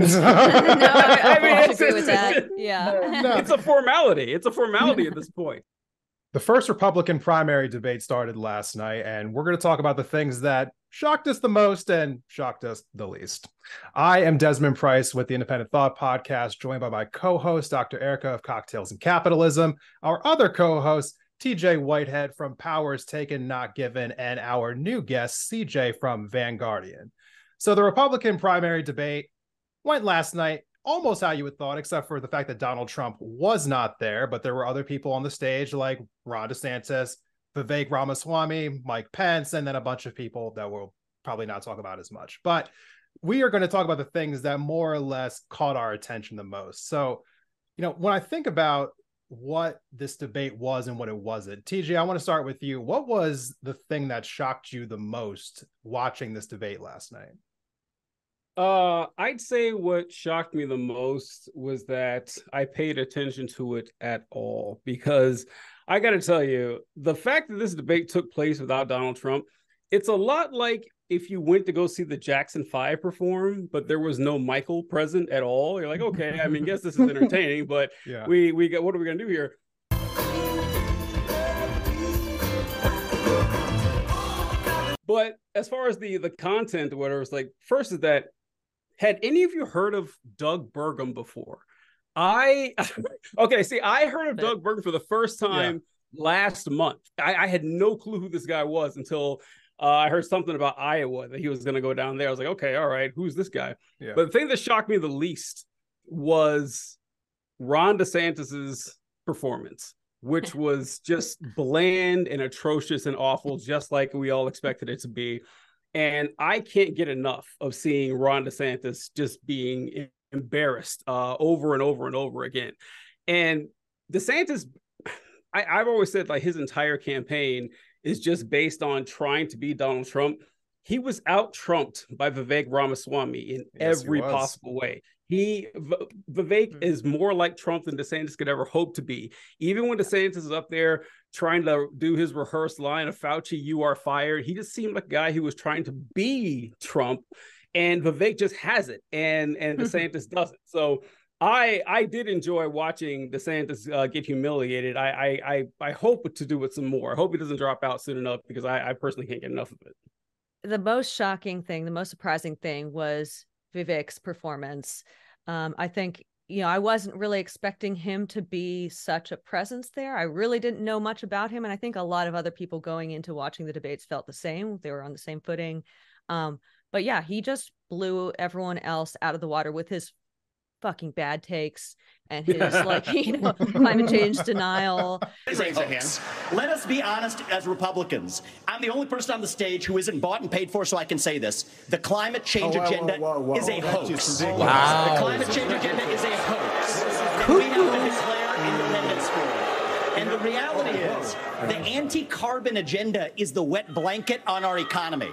I, I mean, I it's, agree with it's- that. Yeah. No. it's a formality. It's a formality at this point. The first Republican primary debate started last night, and we're going to talk about the things that shocked us the most and shocked us the least. I am Desmond Price with the Independent Thought Podcast, joined by my co host, Dr. Erica of Cocktails and Capitalism, our other co host, TJ Whitehead from Powers Taken, Not Given, and our new guest, CJ from Vanguardian. So, the Republican primary debate went last night almost how you would thought, except for the fact that Donald Trump was not there, but there were other people on the stage like Ron DeSantis, Vivek Ramaswamy, Mike Pence, and then a bunch of people that we'll probably not talk about as much. But we are going to talk about the things that more or less caught our attention the most. So, you know, when I think about what this debate was and what it wasn't, TJ, I want to start with you. What was the thing that shocked you the most watching this debate last night? Uh, I'd say what shocked me the most was that I paid attention to it at all because I got to tell you, the fact that this debate took place without Donald Trump, it's a lot like if you went to go see the Jackson Five perform, but there was no Michael present at all. You're like, okay, I mean, guess this is entertaining, but Yeah. we we got what are we gonna do here? But as far as the the content or whatever, it's like first is that had any of you heard of Doug Burgum before? I okay, see, I heard of Doug Burgum for the first time last month. I, I had no clue who this guy was until uh, I heard something about Iowa that he was going to go down there. I was like, okay, all right, who's this guy? Yeah. But the thing that shocked me the least was Ron DeSantis's performance, which was just bland and atrocious and awful, just like we all expected it to be. And I can't get enough of seeing Ron DeSantis just being embarrassed uh, over and over and over again. And DeSantis, I, I've always said like his entire campaign is just based on trying to be Donald Trump. He was out trumped by Vivek Ramaswamy in Yes, every possible way. He V- Vivek Mhm. is more like Trump than DeSantis could ever hope to be. Even when DeSantis is up there trying to do his rehearsed line of Fauci, you are fired, he just seemed like a guy who was trying to be Trump, and Vivek just has it, and and DeSantis doesn't. So I I did enjoy watching DeSantis uh, get humiliated. I, I I I hope to do it some more. I hope he doesn't drop out soon enough because I, I personally can't get enough of it. the most shocking thing, the most surprising thing was Vivek's performance. Um, I think, you know, I wasn't really expecting him to be such a presence there. I really didn't know much about him. And I think a lot of other people going into watching the debates felt the same. They were on the same footing. Um, but yeah, he just blew everyone else out of the water with his fucking bad takes and his like, you know, climate change denial. Raise a hand. Let us be honest as Republicans. I'm the only person on the stage who isn't bought and paid for, so I can say this. The climate oh, change Oh, whoa, whoa, agenda whoa, whoa. is a hoax. just ridiculous. The climate change agenda is a hoax. And we have to declare independence for it. And the reality is, the anti-carbon agenda is the wet blanket on our economy.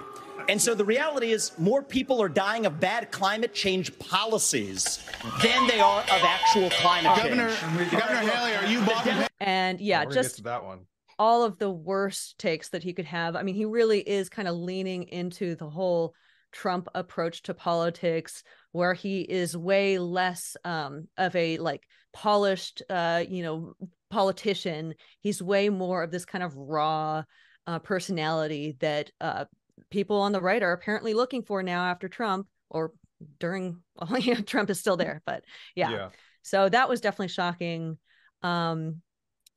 And so the reality is, more people are dying of bad climate change policies than they are of actual climate Governor, change. Governor Haley, are you bought and? And yeah, We're just that one. all of the worst takes that he could have. I mean, he really is kind of leaning into the whole Trump approach to politics, where he is way less um, of a like polished, uh, you know, politician. He's way more of this kind of raw uh, personality that uh, people on the right are apparently looking for now after Trump or during. Well, you know, Trump is still there, but yeah yeah. so that was definitely shocking um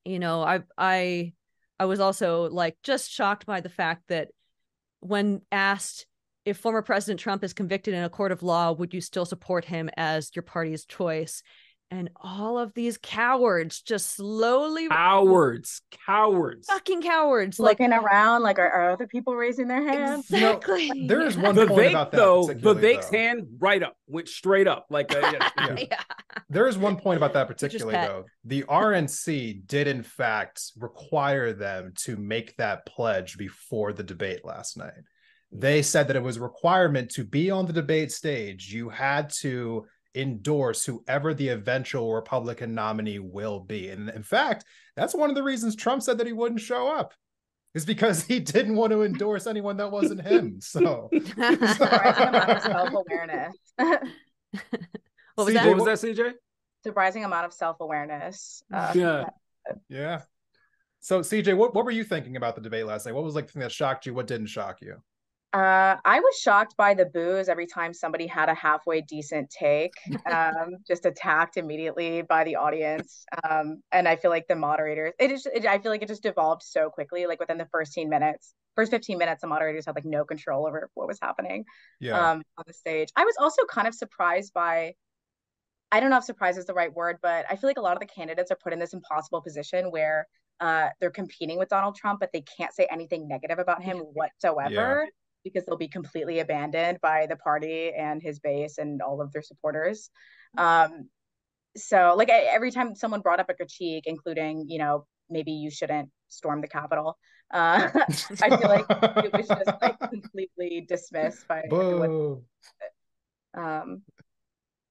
you know i i i was also like just shocked by the fact that when asked if former president trump is convicted in a court of law would you still support him as your party's choice and all of these cowards just slowly Cowards, cowards. fucking cowards like looking around like are, are other people raising their hands You know, exactly there is one point Vivek about that. though, particularly, Vivek's though. hand right up, went straight up. Like uh, yeah, yeah. yeah There is one point about that particularly, though. The RNC did, in fact, require them to make that pledge before the debate last night. They said that it was a requirement to be on the debate stage. You had to endorse whoever the eventual Republican nominee will be. And in fact, that's one of the reasons Trump said that he wouldn't show up, is because he didn't want to endorse anyone that wasn't him. So, Rising about self-awareness What was CJ, that? What was that, CJ? Surprising amount of self awareness. Uh, Yeah. Yeah. So CJ, what, what were you thinking about the debate last night? What was like the thing that shocked you? What didn't shock you? Uh, I was shocked by the boos every time somebody had a halfway decent take, um, just attacked immediately by the audience. Um, and I feel like the moderators, it is, it, I feel like it just devolved so quickly. Like within the first 10 minutes, first 15 minutes, the moderators had like no control over what was happening Yeah. um, on the stage. I was also kind of surprised by, I don't know if surprise is the right word, but I feel like a lot of the candidates are put in this impossible position where uh, they're competing with Donald Trump, but they can't say anything negative about him whatsoever because they'll be completely abandoned by the party and his base and all of their supporters. Um, so, like I, every time someone brought up a critique, including you know maybe you shouldn't storm the Capitol, uh, I feel like it was just like completely dismissed by everyone. Um,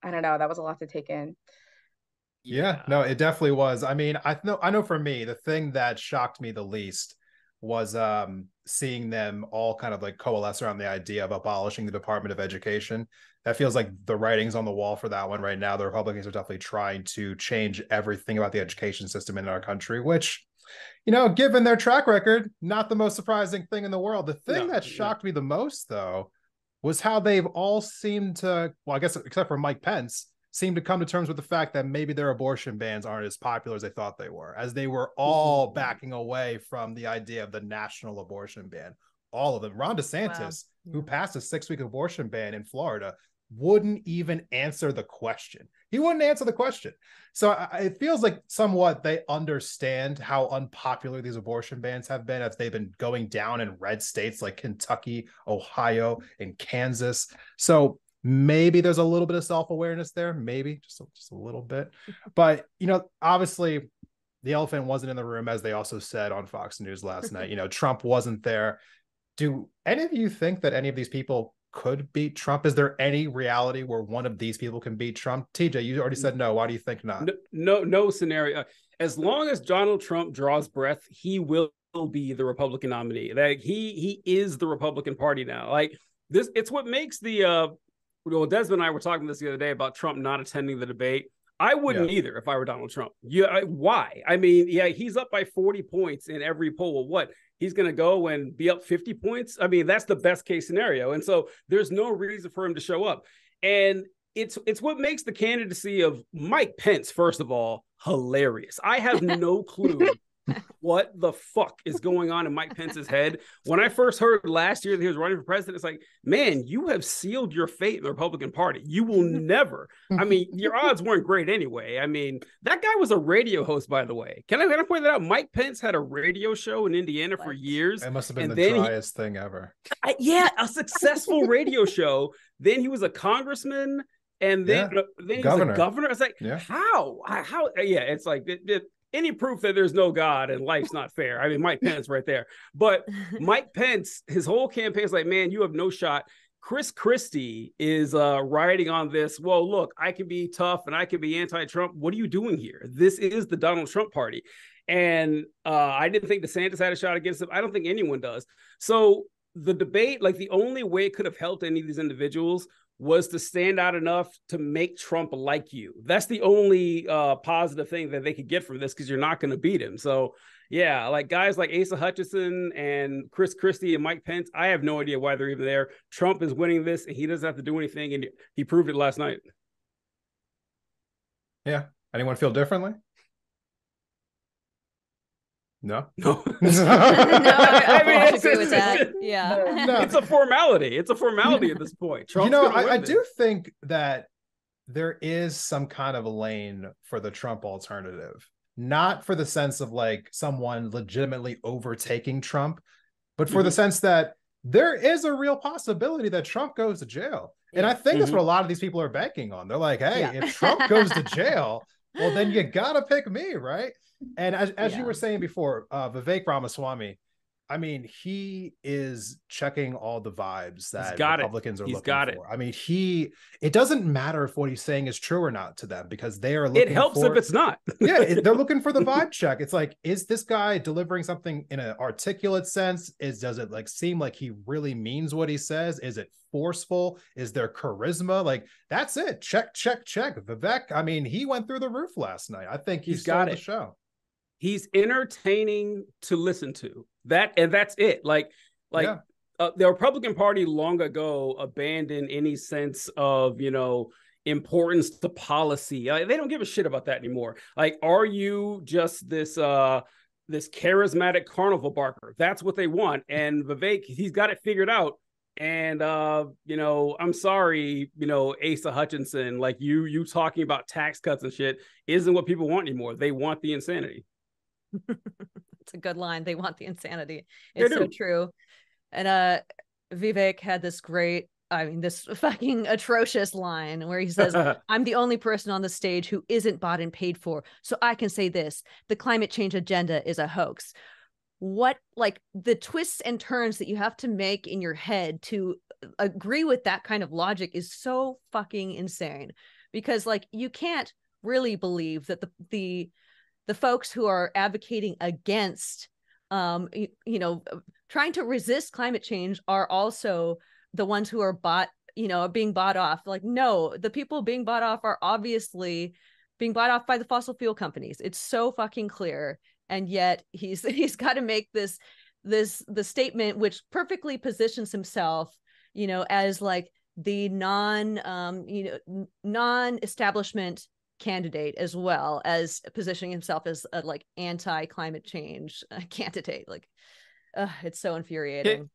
I don't know. That was a lot to take in. Yeah, no, it definitely was. I mean, I know I know for me, the thing that shocked me the least was um seeing them all kind of like coalesce around the idea of abolishing the Department of Education. That feels like the writing's on the wall for that one right now. The Republicans are definitely trying to change everything about the education system in our country, which you know, given their track record, not the most surprising thing in the world. The thing No, that no. shocked me the most though was how they've all seemed to well, I guess except for Mike Pence, seem to come to terms with the fact that maybe their abortion bans aren't as popular as they thought they were, as they were mm-hmm. all backing away from the idea of the national abortion ban. All of them. Ron DeSantis, who Yeah. passed a six week abortion ban in Florida, wouldn't even answer the question. He wouldn't answer the question. So I- it feels like somewhat they understand how unpopular these abortion bans have been as they've been going down in red states like Kentucky, Ohio, and Kansas. So maybe there's a little bit of self-awareness there, maybe just a, just a little bit. But you know, obviously the elephant wasn't in the room as they also said on Fox News last night. You know, Trump wasn't there. Do any of you think that any of these people could beat Trump? Is there any reality where one of these people can beat Trump? TJ, you already said no. Why do you think not? No, no, no scenario. As long as Donald Trump draws breath, he will be the Republican nominee. Like he he is the Republican Party now. Like this, it's what makes the uh. Well, Desmond and I were talking this the other day about Trump not attending the debate. I wouldn't either if I were Donald Trump. Yeah, I, why? I mean, yeah, he's up by 40 points in every poll. Well, what? He's going to go and be up 50 points? I mean, that's the best case scenario. And so there's no reason for him to show up. And it's it's what makes the candidacy of Mike Pence, first of all, hilarious. I have no clue what the fuck is going on in Mike Pence's head. When I first heard last year that he was running for president, it's like, man, you have sealed your fate in the Republican Party. You will never. I mean, your odds weren't great anyway. I mean, that guy was a radio host, by the way. Can I, can I point that out? Mike Pence had a radio show in Indiana for years. It must have been the then he- driest thing ever. I, yeah, a successful radio show. Then he was a congressman, and then uh, then he Governor. was a governor. It's like, Yeah. how? How? Yeah, it's like it, it- any proof that there's no God and life's not fair. I mean, Mike Pence right there. But Mike Pence, his whole campaign is like, man, you have no shot. Chris Christie is uh, riding on this. Well, look, I can be tough and I can be anti-Trump. What are you doing here? This is the Donald Trump party, and uh, I didn't think DeSantis had a shot against him. I don't think anyone does. So the debate, like the only way it could have helped any of these individuals was to stand out enough to make Trump like you. That's the only uh, positive thing that they could get from this because you're not going to beat him. So yeah, like guys like Asa Hutchinson and Chris Christie and Mike Pence, I have no idea why they're even there. Trump is winning this and he doesn't have to do anything. And he proved it last night. Yeah. Anyone feel differently? No. No, no, I, I, I mean, I it's- agree with it's- that. Yeah. No. it's a formality. It's a formality at this point. Trump's you know, I, I do think that there is some kind of a lane for the Trump alternative, not for the sense of like someone legitimately overtaking Trump, but for the mm-hmm. sense that there is a real possibility that Trump goes to jail. And I think that's mm-hmm. what a lot of these people are banking on. They're like, hey, Yeah. if Trump goes to jail, well, then you gotta pick me, right? And as, as you were saying before, uh, Vivek Ramaswamy, I mean, he is checking all the vibes that got Republicans it. are He's looking got for. it. I mean, he it doesn't matter if what he's saying is true or not to them because they are looking It helps for, if it's not. yeah, they're looking for the vibe check. It's like, is this guy delivering something in an articulate sense? Is does it like seem like he really means what he says? Is it forceful? Is there charisma? Like that's it. Check, check, check. Vivek. I mean, he went through the roof last night. I think he He's got the it. show. He's entertaining to listen to. That and that's it. Like like Yeah. uh, the republican party long ago abandoned any sense of you know importance to policy. Like, they don't give a shit about that anymore. Like are you just this uh this charismatic carnival barker? That's what they want. And vivek he's got it figured out. And uh you know i'm sorry you know asa hutchinson like you you talking about tax cuts and shit isn't what people want anymore. They want the insanity It's a good line. They want the insanity. It's so true. And uh Vivek had this great, I mean, this fucking atrocious line where he says, I'm the only person on the stage who isn't bought and paid for. So I can say this the climate change agenda is a hoax. What, like, the twists and turns that you have to make in your head to agree with that kind of logic is so fucking insane because, like, you can't really believe that the, the, the folks who are advocating against um you, you know trying to resist climate change are also the ones who are bought you know being bought off. Like no the people being bought off are obviously being bought off by the fossil fuel companies. It's so fucking clear. And yet he's he's got to make this this the statement which perfectly positions himself you know as like the non um you know non-establishment candidate as well as positioning himself as a like anti climate change uh, candidate like uh, it's so infuriating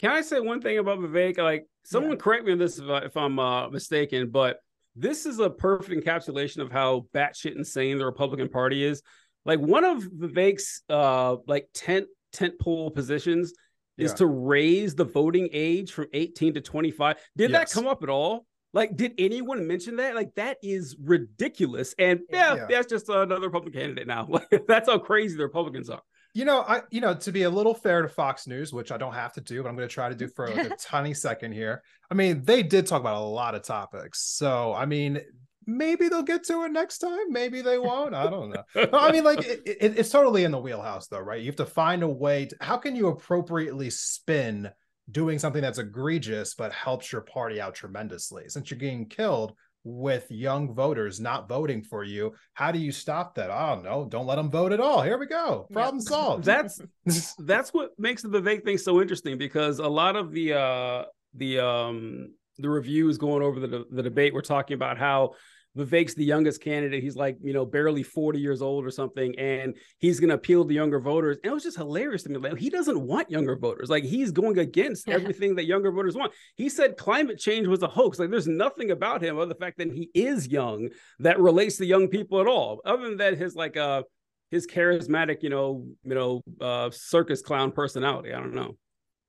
Can I say one thing about Vivek? Like, someone correct me on this if, I, if I'm uh, mistaken, but this is a perfect encapsulation of how batshit insane the Republican Party is. Like, one of Vivek's uh, like tent tent pole positions is Yeah. to raise the voting age from 18 to 25. Did that come up at all? Like, did anyone mention that? Like, that is ridiculous. And yeah, Yeah. that's just another Republican candidate now. Like, that's how crazy the Republicans are. You know, I you know to be a little fair to Fox News, which I don't have to do, but I'm going to try to do for like a tiny second here. I mean, they did talk about a lot of topics, so I mean, maybe they'll get to it next time. Maybe they won't. I don't know. No, I mean, like it, it- it's totally in the wheelhouse, though, right? You have to find a way. To, how can you appropriately spin doing something that's egregious but helps your party out tremendously? Since you're getting killed with young voters not voting for you, how do you stop that? I don't know. Don't let them vote at all. Here we go. Yep. Problem solved. that's that's what makes the Vivek thing so interesting because a lot of the uh the um the reviews going over the the debate were talking about how Vivek's the youngest candidate. He's like, you know, barely 40 years old or something, and he's gonna appeal to younger voters. And it was just hilarious to me. Like, he doesn't want younger voters. Like he's going against everything that younger voters want. He said climate change was a hoax. Like there's nothing about him other than the fact that he is young that relates to young people at all. Other than that, his like uh his charismatic, you know, you know, uh circus clown personality. I don't know.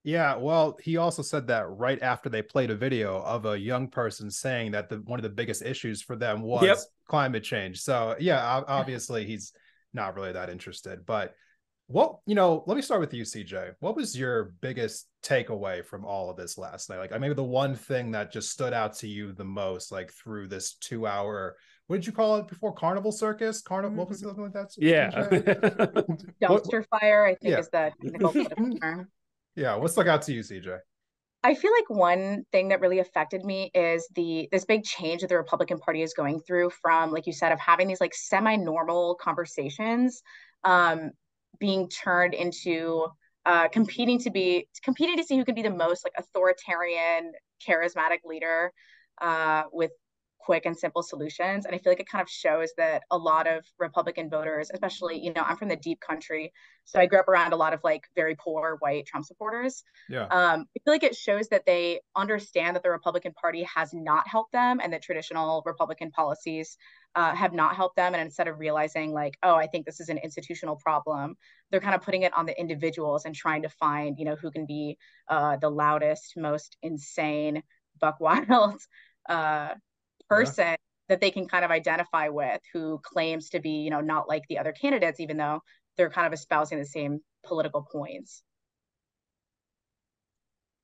Yeah, well, he also said that right after they played a video of a young person saying that the one of the biggest issues for them was Yep. climate change. So, yeah, obviously he's not really that interested. But what, you know, let me start with you, CJ. What was your biggest takeaway from all of this last night? Like, maybe the one thing that just stood out to you the most, like through this two hour, what did you call it before? Carnival circus? Carnival, what was it, something like that? Yeah. Dumpster fire, I think, Yeah. is the technical term. Yeah, what stuck out to you, CJ? I feel like one thing that really affected me is the this big change that the Republican Party is going through from, like you said, of having these like semi-normal conversations, um, being turned into uh, competing to be competing to see who can be the most like authoritarian, charismatic leader uh, with quick and simple solutions. And I feel like it kind of shows that a lot of Republican voters, especially, you know, I'm from the deep country, so I grew up around a lot of like very poor white Trump supporters Yeah. um, I feel like it shows that they understand that the Republican Party has not helped them and that traditional Republican policies uh, have not helped them. And instead of realizing, like, oh, I think this is an institutional problem, they're kind of putting it on the individuals and trying to find, you know, who can be uh, the loudest, most insane, buck wild uh, person that they can kind of identify with who claims to be, you know, not like the other candidates, even though they're kind of espousing the same political points.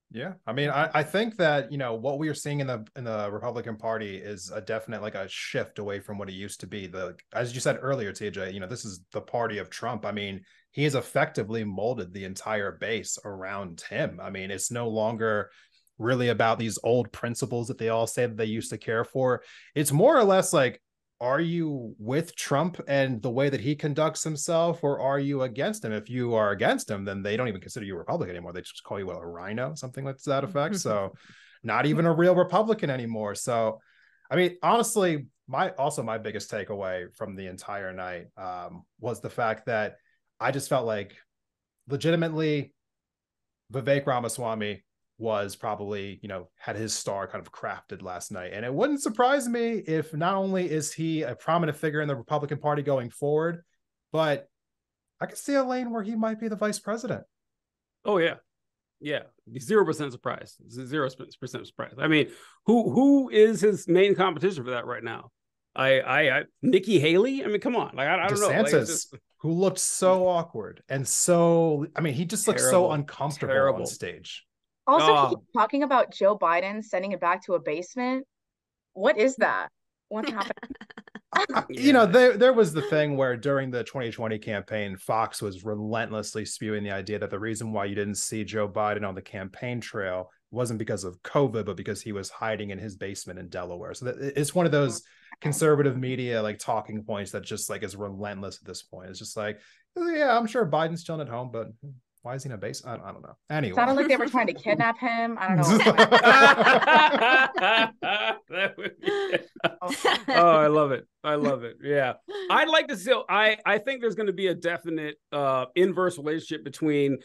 Yeah, I mean, I, I think that you know what we are seeing in the in the Republican Party is a definite like a shift away from what it used to be. The as you said earlier, TJ, you know, this is the party of Trump. I mean, he has effectively molded the entire base around him. I mean, it's no longer really about these old principles that they all say that they used to care for. It's more or less like are you with Trump and the way that he conducts himself, or are you against him? If you are against him, then they don't even consider you a Republican anymore. They just call you what, a RINO, something like that effect. so, not even a real Republican anymore. So, I mean, honestly, my also my biggest takeaway from the entire night um, was the fact that I just felt like, legitimately, Vivek Ramaswamy was probably you know had his star kind of crafted last night. And it wouldn't surprise me if not only is he a prominent figure in the republican party going forward but i could see a lane where he might be the vice president. Oh yeah. Yeah. Zero percent surprise. Zero percent surprise. I mean who who is his main competition for that right now? I i, I nikki haley? I mean come on. Like i, I don't DeSantis, know. Like, just... who looked so awkward and so i mean he just looks so uncomfortable terrible. on stage also, oh. talking about Joe Biden sending it back to a basement. What is that? What's happening? Uh, you know, there there was the thing where during the 2020 campaign, Fox was relentlessly spewing the idea that the reason why you didn't see Joe Biden on the campaign trail wasn't because of COVID, but because he was hiding in his basement in Delaware. So that, it's one of oh, those conservative media like talking points that just like is relentless at this point. It's just like, yeah, I'm sure Biden's chilling at home, but why is he in a base? I, I don't know. Anyway, sounded like they were trying to kidnap him. I don't know. oh, I love it. I love it. Yeah, I'd like to see. I I think there's going to be a definite uh, inverse relationship between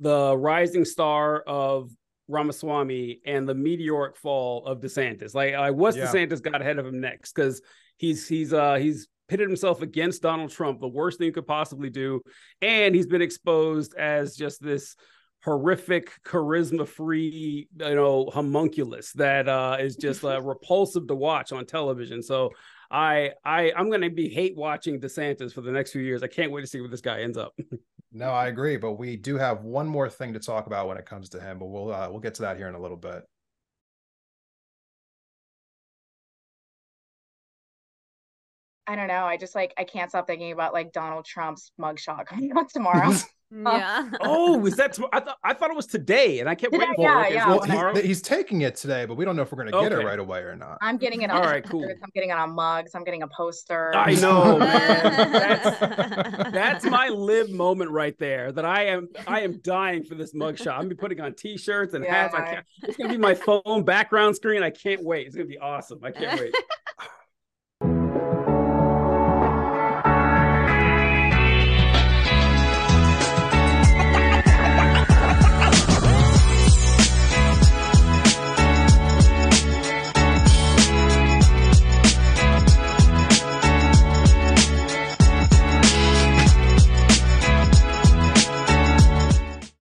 the rising star of Ramaswamy and the meteoric fall of DeSantis. Like, like what's yeah. DeSantis got ahead of him next? Because he's he's uh he's pitted himself against Donald Trump, the worst thing you could possibly do. And he's been exposed as just this horrific charisma free you know homunculus that uh is just uh, repulsive to watch on television. So i i i'm gonna be hate watching desantis for the next few years. I can't wait to see where this guy ends up. No i agree but we do have one more thing to talk about when it comes to him but we'll uh, we'll get to that here in a little bit I don't know. I just like I can't stop thinking about like Donald Trump's mugshot coming out tomorrow. Yeah. oh, is that? Tomorrow? I thought I thought it was today, and I kept waiting for yeah, it. Yeah, well, he, he's taking it today, but we don't know if we're going to get it right away or not. I'm getting it. On All right, cool. I'm getting it on mugs. I'm getting a poster. I know, man. That's, that's my live moment right there. That I am I am dying for this mugshot. I'm gonna be putting on t-shirts and yeah. hats. I can't, it's gonna be my phone background screen. I can't wait. It's gonna be awesome. I can't wait.